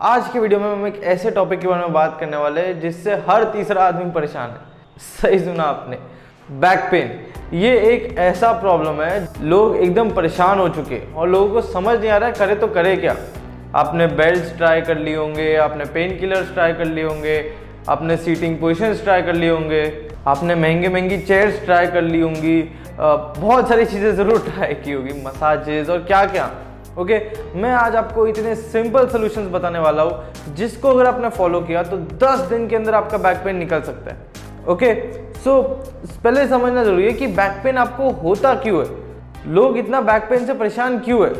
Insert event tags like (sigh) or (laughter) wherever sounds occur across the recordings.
आज के वीडियो में हम एक ऐसे टॉपिक के बारे में बात करने वाले हैं जिससे हर तीसरा आदमी परेशान है। सही सुना आपने। बैक पेन ये एक ऐसा प्रॉब्लम है, लोग एकदम परेशान हो चुके हैं और लोगों को समझ नहीं आ रहा है, करे तो करे क्या? आपने बेल्ट ट्राई कर लिए होंगे, आपने पेन किलर्स ट्राई कर लिए होंगे, आपने सीटिंग पोजिशंस ट्राई कर लिए होंगे, आपने महँगे महँगी चेयर्स ट्राई कर ली होंगी बहुत सारी चीज़ें ज़रूर ट्राई की होगी मसाजेज और क्या क्या ओके मैं आज आपको इतने सिंपल सोल्यूशंस बताने वाला हूँ जिसको अगर आपने फॉलो किया तो 10 दिन के अंदर आपका बैक पेन निकल सकता है। ओके सो so, पहले समझना ज़रूरी है कि बैक पेन आपको होता क्यों है? लोग इतना बैक पेन से परेशान क्यों है?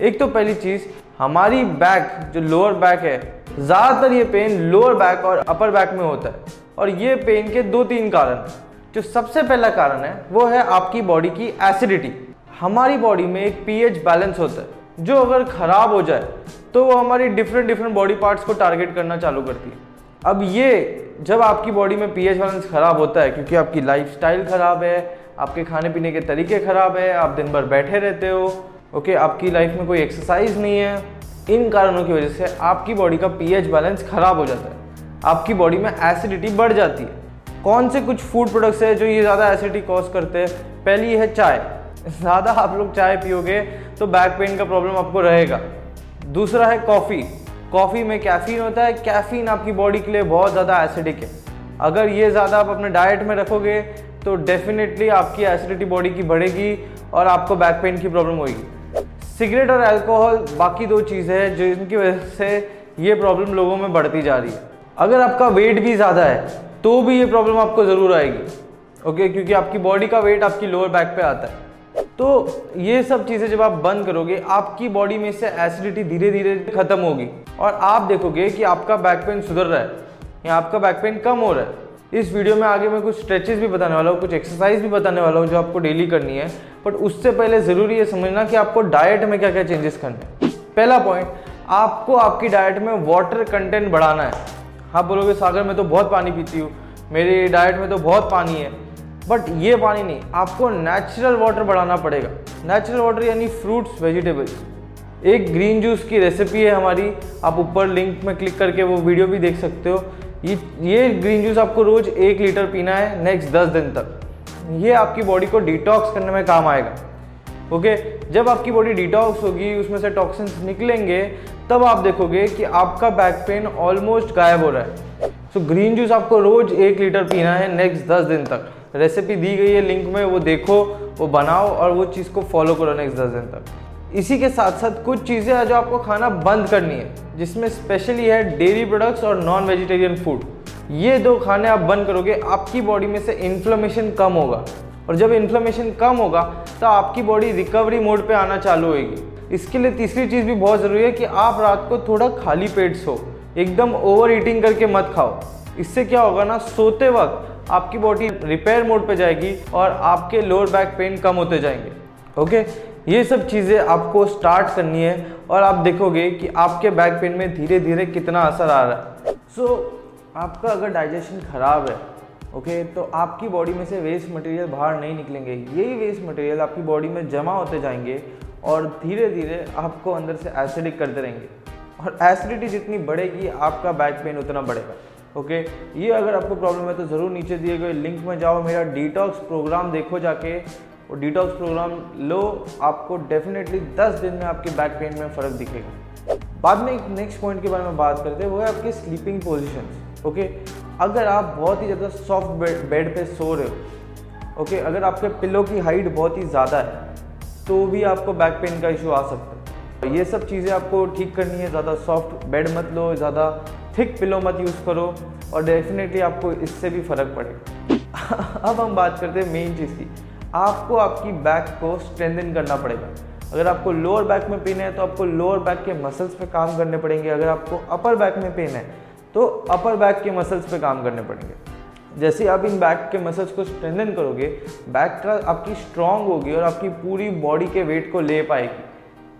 एक तो पहली चीज़ हमारी बैक जो लोअर बैक है ज़्यादातर ये पेन लोअर बैक और अपर बैक में होता है। और ये पेन के दो तीन कारण जो सबसे पहला कारण है वो है आपकी बॉडी की एसिडिटी हमारी बॉडी में एक पीएच बैलेंस होता है। जो अगर ख़राब हो जाए तो वो हमारी डिफरेंट डिफरेंट बॉडी पार्ट्स को टारगेट करना चालू करती है। अब ये, जब आपकी बॉडी में पीएच बैलेंस ख़राब होता है, क्योंकि आपकी लाइफ स्टाइल ख़राब है, आपके खाने पीने के तरीके ख़राब है, आप दिन भर बैठे रहते हो ओके आपकी लाइफ में कोई एक्सरसाइज नहीं है, इन कारणों की वजह से आपकी बॉडी का पीएच बैलेंस ख़राब हो जाता है। आपकी बॉडी में एसिडिटी बढ़ जाती है। कौन से कुछ फ़ूड प्रोडक्ट्स है जो ये ज़्यादा एसिडिटी कॉज करते हैं? पहली है चाय। ज़्यादा आप लोग चाय पियोगे तो बैक पेन का प्रॉब्लम आपको रहेगा। दूसरा है कॉफ़ी कॉफ़ी में कैफ़ीन होता है। कैफ़ीन आपकी बॉडी के लिए बहुत ज़्यादा एसिडिक है। अगर ये ज़्यादा आप अपने डाइट में रखोगे तो डेफिनेटली आपकी एसिडिटी बॉडी की बढ़ेगी और आपको बैक पेन की प्रॉब्लम होगी। सिगरेट और अल्कोहल बाकी दो चीज़ें हैं जिनकी वजह से ये प्रॉब्लम लोगों में बढ़ती जा रही है। अगर आपका वेट भी ज़्यादा है तो भी ये प्रॉब्लम आपको ज़रूर आएगी। ओके क्योंकि आपकी बॉडी का वेट आपकी लोअर बैक पे आता है। तो ये सब चीज़ें जब आप बंद करोगे, आपकी बॉडी में से एसिडिटी धीरे धीरे खत्म होगी। और आप देखोगे कि आपका बैक पेन सुधर रहा है, या आपका बैक पेन कम हो रहा है। इस वीडियो में आगे मैं कुछ स्ट्रेचेस भी बताने वाला हूँ, कुछ एक्सरसाइज भी बताने वाला हूँ जो आपको डेली करनी है। बट उससे पहले ज़रूरी है समझना कि आपको डाइट में क्या क्या चेंजेस करने हैं। पहला पॉइंट आपको आपकी डाइट में वाटर कंटेंट बढ़ाना है। आप बोलोगे, सागर, में तो बहुत पानी पीती हूँ। मेरी डाइट में तो बहुत पानी है। बट ये पानी नहीं, आपको नेचुरल वाटर बढ़ाना पड़ेगा। नेचुरल वाटर यानी फ्रूट्स वेजिटेबल्स एक ग्रीन जूस की रेसिपी है हमारी, आप ऊपर लिंक में क्लिक करके वो वीडियो भी देख सकते हो। ये ये ग्रीन जूस आपको रोज एक लीटर पीना है नेक्स्ट दस दिन तक। ये आपकी बॉडी को डिटॉक्स करने में काम आएगा। ओके जब आपकी बॉडी डिटॉक्स होगी, उसमें से टॉक्सिन्स निकलेंगे, तब आप देखोगे कि आपका बैक पेन ऑलमोस्ट गायब हो रहा है। सो ग्रीन जूस आपको रोज एक लीटर पीना है नेक्स्ट दस दिन तक। रेसिपी दी गई है लिंक में, वो देखो, वो बनाओ और वो चीज़ को फॉलो करो नेक्स्ट दस दिन तक। इसी के साथ साथ कुछ चीज़ें हैं जो आपको खाना बंद करनी है, जिसमें स्पेशली है डेयरी प्रोडक्ट्स और नॉन वेजिटेरियन फ़ूड ये दो खाने आप बंद करोगे, आपकी बॉडी में से इन्फ्लेमेशन कम होगा। और जब इन्फ्लेमेशन कम होगा तो आपकी बॉडी रिकवरी मोड पे आना चालू होगी इसके लिए तीसरी चीज़ भी बहुत ज़रूरी है कि आप रात को थोड़ा खाली पेट सो एकदम ओवर ईटिंग करके मत खाओ। इससे क्या होगा ना, सोते वक्त आपकी बॉडी रिपेयर मोड पे जाएगी और आपके लोअर बैक पेन कम होते जाएँगे। ओके ये सब चीज़ें आपको स्टार्ट करनी है और आप देखोगे कि आपके बैक पेन में धीरे धीरे कितना असर आ रहा है। सो so, आपका अगर डाइजेशन ख़राब है ओके तो आपकी बॉडी में से वेस्ट मटेरियल बाहर नहीं निकलेंगे। यही वेस्ट मटेरियल आपकी बॉडी में जमा होते जाएँगे और धीरे धीरे आपको अंदर से एसिडिक करते रहेंगे। और एसिडिटी जितनी बढ़ेगी आपका बैक पेन उतना बढ़ेगा। ओके? ये अगर आपको प्रॉब्लम है तो ज़रूर नीचे दिए गए लिंक में जाओ, मेरा डिटॉक्स प्रोग्राम देखो जाके। और डिटॉक्स प्रोग्राम लो, आपको डेफिनेटली 10 दिन में आपके बैक पेन में फ़र्क दिखेगा। बाद में एक नेक्स्ट पॉइंट के बारे में बात करते हैं, वो है आपके स्लीपिंग पोजिशन ओके? अगर आप बहुत ही ज़्यादा सॉफ्ट बेड बेड पे सो रहे हो, ओके? अगर आपके पिलो की हाइट बहुत ही ज़्यादा है तो भी आपको बैक पेन का इशू आ सकता है। ये सब चीज़ें आपको ठीक करनी है, ज़्यादा सॉफ्ट बेड मत लो, ज़्यादा थिक पिलो मत यूज़ करो और डेफिनेटली आपको इससे भी फ़र्क पड़ेगा। (laughs) अब हम बात करते हैं मेन चीज़ की। आपको आपकी बैक को स्ट्रेंथन करना पड़ेगा। अगर आपको लोअर बैक में पेन है तो आपको लोअर बैक के मसल्स पे काम करने पड़ेंगे। अगर आपको अपर बैक में पेन है तो अपर बैक के मसल्स पे काम करने पड़ेंगे। जैसे आप इन बैक के मसल्स को स्ट्रेंथन करोगे बैक का आपकी स्ट्रांग होगी और आपकी पूरी बॉडी के वेट को ले पाएगी।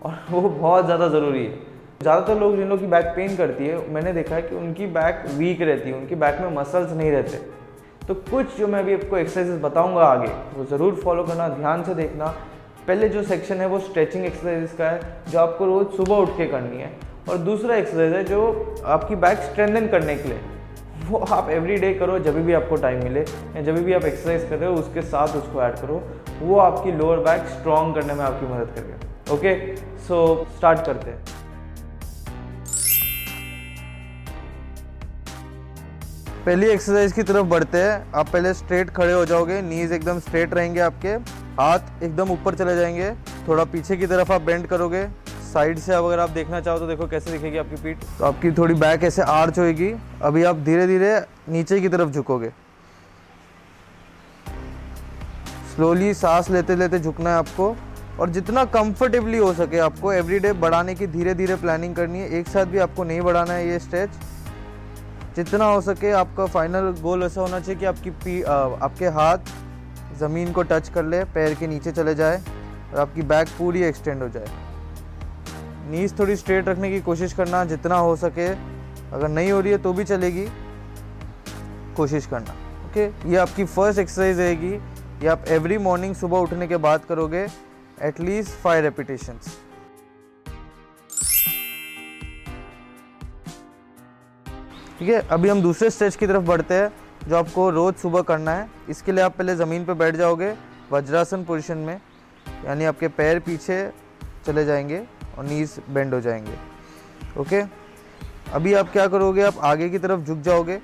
और (laughs) वो बहुत ज़्यादा ज़रूरी है। ज़्यादातर लोग जिन लोग की बैक पेन करती है, मैंने देखा है कि उनकी बैक वीक रहती है, उनकी बैक में मसल्स नहीं रहते। तो कुछ जो मैं अभी आपको एक्सरसाइजेस बताऊँगा आगे, वो ज़रूर फॉलो करना, ध्यान से देखना। पहले जो सेक्शन है, वो स्ट्रेचिंग एक्सरसाइजेस का है, जो आपको रोज़ सुबह उठ के करनी है। और दूसरा एक्सरसाइज है जो आपकी बैक स्ट्रेंथन करने के लिए। वो आप एवरी डे करो, जब भी आपको टाइम मिले, या जब भी आप एक्सरसाइज कर रहे हो, उसके साथ उसको ऐड करो। वो आपकी लोअर बैक स्ट्रॉन्ग करने में आपकी मदद करेगा। ओके सो स्टार्ट करते हैं। पहली एक्सरसाइज की तरफ़ बढ़ते हैं। आप पहले स्ट्रेट खड़े हो जाओगे नीज एकदम स्ट्रेट रहेंगे आपके, हाथ एकदम ऊपर चले जाएँगे, थोड़ा पीछे की तरफ़ आप बेंड करोगे साइड से अगर आप देखना चाहो तो देखो कैसे दिखेगी आपकी पीठ तो आपकी थोड़ी बैक ऐसे आर्च होएगी, अभी आप धीरे धीरे नीचे की तरफ़ झुकोगे। स्लोली सांस लेते लेते झुकना है आपको, और जितना कंफर्टेबली हो सके आपको एवरीडे बढ़ाने की धीरे धीरे प्लानिंग करनी है। एक साथ भी आपको नहीं बढ़ाना है ये स्ट्रेच जितना हो सके आपका फाइनल गोल ऐसा होना चाहिए कि आपकी पी आ, आपके हाथ ज़मीन को टच कर ले पैर के नीचे चले जाए और आपकी बैक पूरी एक्सटेंड हो जाए। नीज थोड़ी स्ट्रेट रखने की कोशिश करना जितना हो सके। अगर नहीं हो रही है तो भी चलेगी। कोशिश करना ओके ये आपकी फ़र्स्ट एक्सरसाइज रहेगी। ये आप एवरी मॉर्निंग सुबह उठने के बाद करोगे। एटलीस्ट फाइव रेपिटेशंस ठीक है, अभी हम दूसरे स्टेज की तरफ़ बढ़ते हैं, जो आपको रोज़ सुबह करना है। इसके लिए आप पहले ज़मीन पर बैठ जाओगे, वज्रासन पोजिशन में, यानी आपके पैर पीछे चले जाएँगे और नीज बेंड हो जाएँगे। ओके अभी आप क्या करोगे, आप आगे की तरफ़ झुक जाओगे,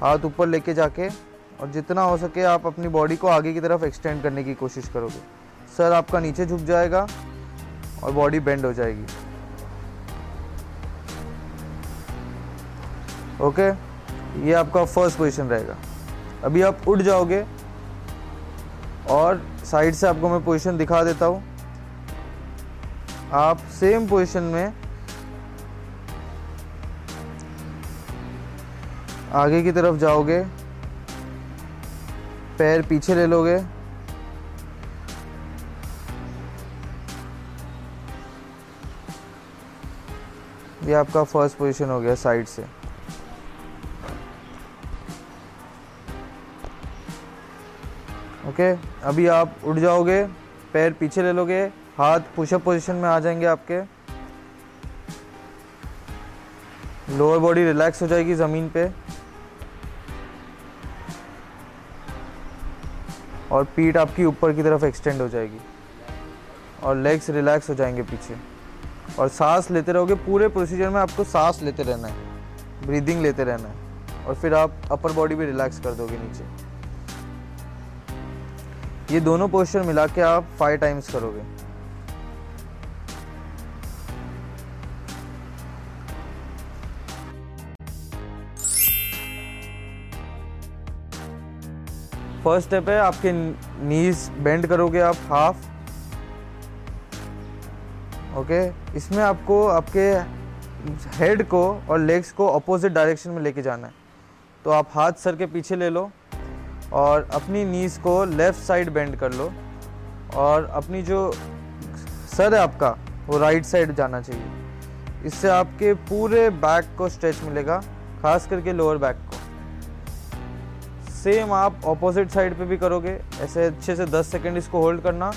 हाथ ऊपर लेके जाके, और जितना हो सके आप अपनी बॉडी को आगे की तरफ़ एक्सटेंड करने की कोशिश करोगे। सर आपका नीचे झुक जाएगा और बॉडी बेंड हो जाएगी। ओके ये आपका फ़र्स्ट पोजीशन रहेगा। अभी आप उठ जाओगे और साइड से आपको मैं पोजीशन दिखा देता हूँ। आप सेम पोजीशन में आगे की तरफ़ जाओगे, पैर पीछे ले लोगे। ये आपका फ़र्स्ट पोजीशन हो गया साइड से। ओके? अभी आप उठ जाओगे, पैर पीछे ले लोगे, हाथ पुशअप पोजीशन में आ जाएँगे आपके। लोअर बॉडी रिलैक्स हो जाएगी ज़मीन पे। और पीठ आपकी ऊपर की तरफ़ एक्सटेंड हो जाएगी। और लेग्स रिलैक्स हो जाएँगे पीछे। और सांस लेते रहोगे, पूरे प्रोसीजर में आपको सांस लेते रहना है। ब्रीदिंग लेते रहना है। और फिर आप अपर बॉडी भी रिलैक्स कर दोगे नीचे। ये दोनों पोस्टर मिला के आप फाइव टाइम्स करोगे। फ़र्स्ट स्टेप है, आपके नीज बेंड करोगे आप हाफ़ ओके इसमें आपको आपके हेड को और लेग्स को अपोजिट डायरेक्शन में लेके जाना है। तो आप हाथ सर के पीछे ले लो। और अपनी नीज को लेफ़्ट साइड बेंड कर लो और अपनी जो सर है आपका, वो राइट साइड जाना चाहिए। इससे आपके पूरे बैक को स्ट्रेच मिलेगा, खास करके लोअर बैक को। सेम आप ऑपोजिट साइड पे भी करोगे, ऐसे अच्छे से 10 सेकंड इसको होल्ड करना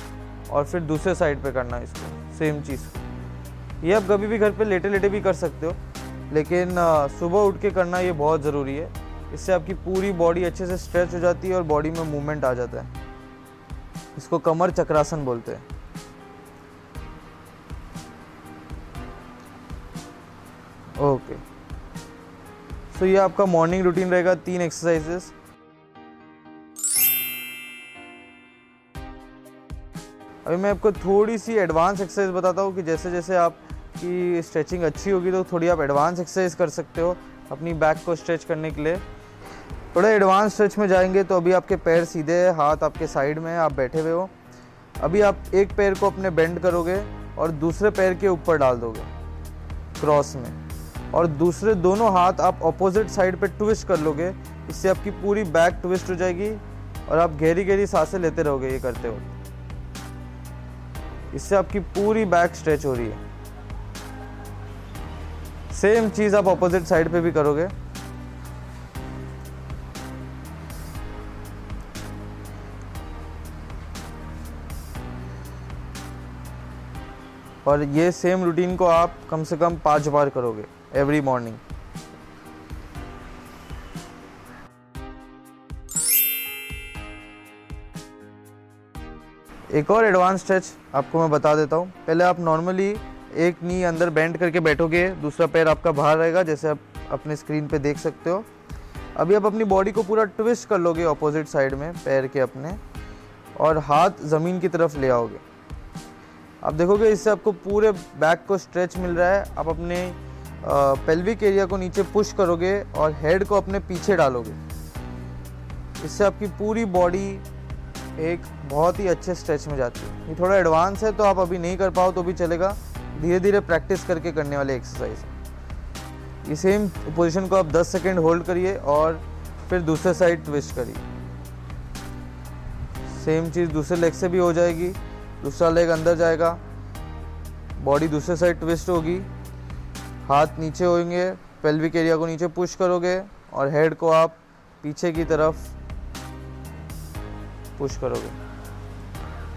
और फिर दूसरे साइड पे करना इसको सेम चीज़। ये आप कभी भी घर पे लेटे लेटे भी कर सकते हो, लेकिन सुबह उठ के करना ये बहुत ज़रूरी है। इससे आपकी पूरी बॉडी अच्छे से स्ट्रेच हो जाती है और बॉडी में मूवमेंट आ जाता है। इसको कमर चक्रासन बोलते हैं। ओके सो ये आपका मॉर्निंग रूटीन रहेगा, तीन एक्सरसाइजेस अभी मैं आपको थोड़ी सी एडवांस एक्सरसाइज बताता हूँ कि जैसे जैसे आपकी स्ट्रेचिंग अच्छी होगी तो थोड़ी आप एडवांस एक्सरसाइज कर सकते हो अपनी बैक को स्ट्रेच करने के लिए। थोड़ा एडवांस स्ट्रेच में जाएँगे तो अभी आपके पैर सीधे है, हाथ आपके साइड में है, आप बैठे हुए हो। अभी आप एक पैर को अपने बेंड करोगे और दूसरे पैर के ऊपर डाल दोगे क्रॉस में। और दूसरे दोनों हाथ आप अपोजिट साइड पे ट्विस्ट कर लोगे, इससे आपकी पूरी बैक ट्विस्ट हो जाएगी और आप गहरी गहरी साँसें लेते रहोगे, ये करते हो इससे आपकी पूरी बैक स्ट्रेच हो रही है। सेम चीज़ आप अपोजिट साइड पे भी करोगे। और ये सेम रूटीन को आप कम से कम पाँच बार करोगे एवरी मॉर्निंग एक और एडवांस स्ट्रेच आपको मैं बता देता हूँ। पहले आप नॉर्मली एक नी अंदर बेंड करके बैठोगे, दूसरा पैर आपका बाहर रहेगा, जैसे आप अपने स्क्रीन पे देख सकते हो। अभी आप अपनी बॉडी को पूरा ट्विस्ट कर लोगे ऑपोजिट साइड में, पैर के अपने, और हाथ ज़मीन की तरफ़ ले आओगे। आप देखोगे, इससे आपको पूरे बैक को स्ट्रेच मिल रहा है। आप अपने पेल्विक एरिया को नीचे पुश करोगे और हेड को अपने पीछे डालोगे। इससे आपकी पूरी बॉडी एक बहुत ही अच्छे स्ट्रेच में जाती है। ये थोड़ा एडवांस है तो आप अभी नहीं कर पाओ तो भी चलेगा। धीरे धीरे प्रैक्टिस करके करने वाले एक्सरसाइज ये सेम पोजीशन को आप 10 सेकेंड होल्ड करिए और फिर दूसरे साइड ट्विस्ट करिए। सेम चीज़ दूसरे लेग से भी हो जाएगी। दूसरा लेग अंदर जाएगा। बॉडी दूसरे साइड ट्विस्ट होगी। हाथ नीचे होंगे पेल्विक एरिया को नीचे पुश करोगे और हेड को आप पीछे की तरफ़ पुश करोगे।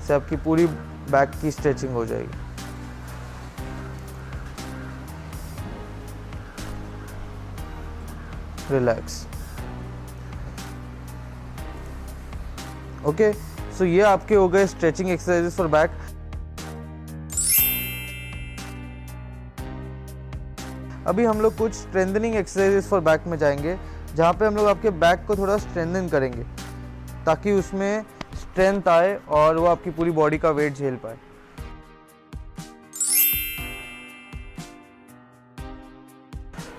से आपकी पूरी बैक की स्ट्रेचिंग हो जाएगी। रिलैक्स ओके सो ये आपके हो गए स्ट्रेचिंग एक्सरसाइजेस फॉर बैक अभी हम लोग कुछ स्ट्रेंथनिंग एक्सरसाइजेस फॉर बैक में जाएँगे जहाँ पे हम लोग आपके बैक को थोड़ा स्ट्रेंथन करेंगे ताकि उसमें स्ट्रेंथ आए और वो आपकी पूरी बॉडी का वेट झेल पाए।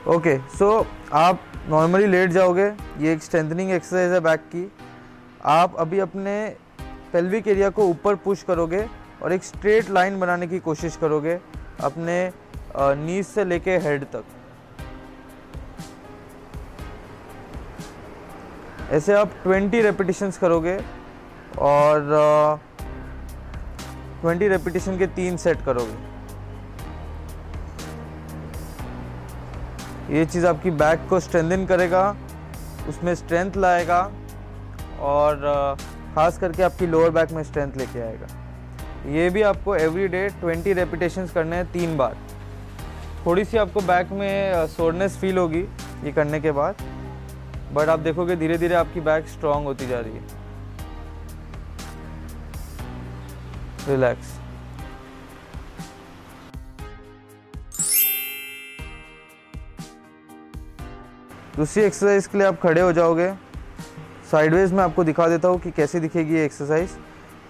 ओके okay, सो so आप नॉर्मली लेट जाओगे ये एक स्ट्रेंथनिंग एक्सरसाइज है बैक की। आप अभी अपने पेल्विक एरिया को ऊपर पुश करोगे और एक स्ट्रेट लाइन बनाने की कोशिश करोगे अपने नीज से लेके हेड तक। ऐसे आप 20 रेपिटेशंस करोगे और ट्वेंटी uh, रेपिटेशन के तीन सेट करोगे। ये चीज़ आपकी बैक को स्ट्रेंथन करेगा उसमें स्ट्रेंथ लाएगा और ख़ास करके आपकी लोअर बैक में स्ट्रेंथ लेके आएगा। ये भी आपको एवरी डे ट्वेंटी रेपिटेशन करने हैं तीन बार। थोड़ी सी आपको बैक में सोरनेस फील होगी ये करने के बाद। बट आप देखोगे धीरे धीरे आपकी बैक स्ट्रांग होती जा रही है। रिलैक्स दूसरी एक्सरसाइज के लिए आप खड़े हो जाओगे। साइडवेज में आपको दिखा देता हूँ कि कैसे दिखेगी ये एक्सरसाइज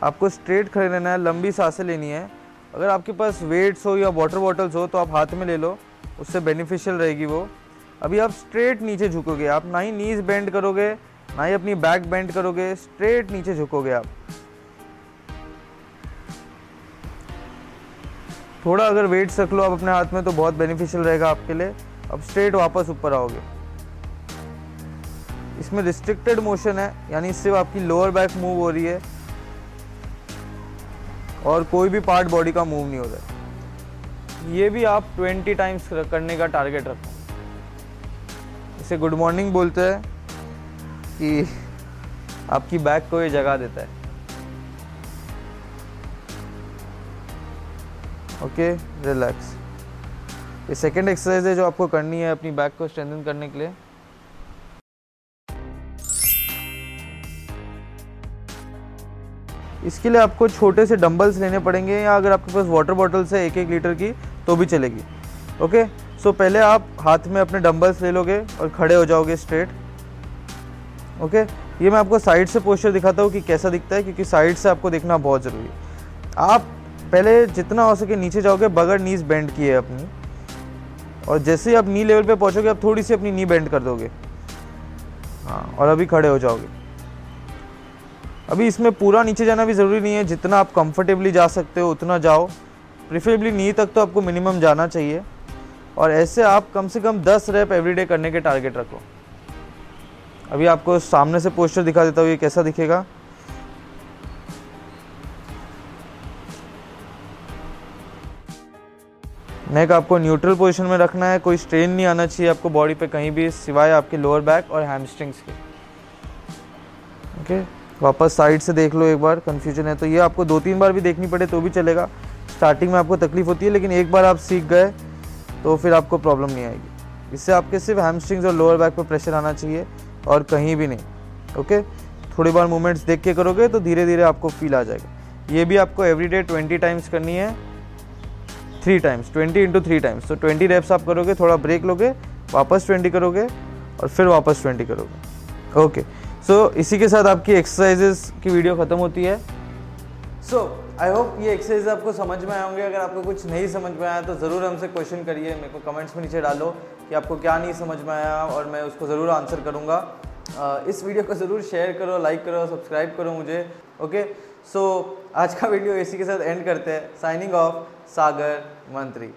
आपको स्ट्रेट खड़े रहना है, लंबी साँसें लेनी है। अगर आपके पास वेट्स हो या वाटर बॉटल्स हो तो आप हाथ में ले लो, उससे बेनिफिशियल रहेगी वो। अभी आप स्ट्रेट नीचे झुकोगे, आप ना ही नीज बेंड करोगे, ना ही अपनी बैक बेंड करोगे स्ट्रेट नीचे झुकोगे आप। थोड़ा अगर वेट्स रख लो आप अपने हाथ में तो बहुत बेनिफिशियल रहेगा आपके लिए। अब स्ट्रेट वापस ऊपर आओगे। इसमें रिस्ट्रिक्टेड मोशन है, यानी सिर्फ़ आपकी लोअर बैक मूव हो रही है और कोई भी पार्ट बॉडी का मूव नहीं हो रहा है। ये भी आप 20 टाइम्स करने का टारगेट रखो। इसे गुड मॉर्निंग बोलते हैं कि आपकी बैक को ये जगा देता है। ओके रिलैक्स ये सेकेंड एक्सरसाइज है जो आपको करनी है अपनी बैक को स्ट्रेंथन करने के लिए। इसके लिए आपको छोटे से डंबल्स लेने पड़ेंगे या अगर आपके पास वाटर बॉटल्स है एक एक लीटर की तो भी चलेगी। ओके सो पहले आप हाथ में अपने डंबल्स ले लोगे और खड़े हो जाओगे स्ट्रेट ओके ये मैं आपको साइड से पोस्टर दिखाता हूँ कि कैसा दिखता है, क्योंकि साइड से आपको देखना बहुत ज़रूरी है। आप पहले जितना हो सके नीचे जाओगे बगैर नीज बेंड किए अपनी। और जैसे ही आप नी लेवल पे पहुंचोगे, आप थोड़ी सी अपनी नी बेंड कर दोगे। हाँ और अभी खड़े हो जाओगे। अभी इसमें पूरा नीचे जाना भी ज़रूरी नहीं है। जितना आप कंफर्टेबली जा सकते हो, उतना जाओ। प्रिफरेबली नी तक तो आपको मिनिमम जाना चाहिए। और ऐसे आप कम से कम 10 रैप एवरीडे करने के टारगेट रखो। अभी आपको सामने से पोस्टर दिखा देता हूँ, ये कैसा दिखेगा? नेक, आपको न्यूट्रल पोजीशन में रखना है। कोई स्ट्रेन नहीं आना चाहिए आपको बॉडी पे कहीं भी, सिवाय आपके लोअर बैक और हैमस्ट्रिंग्स के। ओके वापस साइड से देख लो एक बार कन्फ्यूज़न है। तो ये आपको दो तीन बार भी देखनी पड़े तो भी चलेगा। स्टार्टिंग में आपको तकलीफ़ होती है, लेकिन एक बार आप सीख गए तो फिर आपको प्रॉब्लम नहीं आएगी। इससे आपके सिर्फ़ हैमस्ट्रिंग्स और लोअर बैक पर प्रेशर आना चाहिए, और कहीं भी नहीं ओके थोड़ी बार मूवमेंट्स देख के करोगे तो धीरे धीरे आपको फील आ जाएगा। ये भी आपको एवरी डे ट्वेंटी टाइम्स करनी है three times twenty into three times तो ट्वेंटी रेप्स आप करोगे, थोड़ा ब्रेक लोगे, वापस ट्वेंटी करोगे, और फिर वापस ट्वेंटी करोगे ओके सो so, इसी के साथ आपकी एक्सरसाइजेस की वीडियो ख़त्म होती है। सो आई होप ये एक्सरसाइज आपको समझ में आए होंगे। अगर आपको कुछ नहीं समझ में आया तो ज़रूर हमसे क्वेश्चन करिए। मेरे को कमेंट्स में नीचे डालो कि आपको क्या नहीं समझ में आया और मैं उसको ज़रूर आंसर करूँगा। इस वीडियो को ज़रूर शेयर करो लाइक करो सब्सक्राइब करो मुझे। ओके सो so, आज का वीडियो इसी के साथ एंड करते हैं। साइनिंग ऑफ़ सागर मंत्री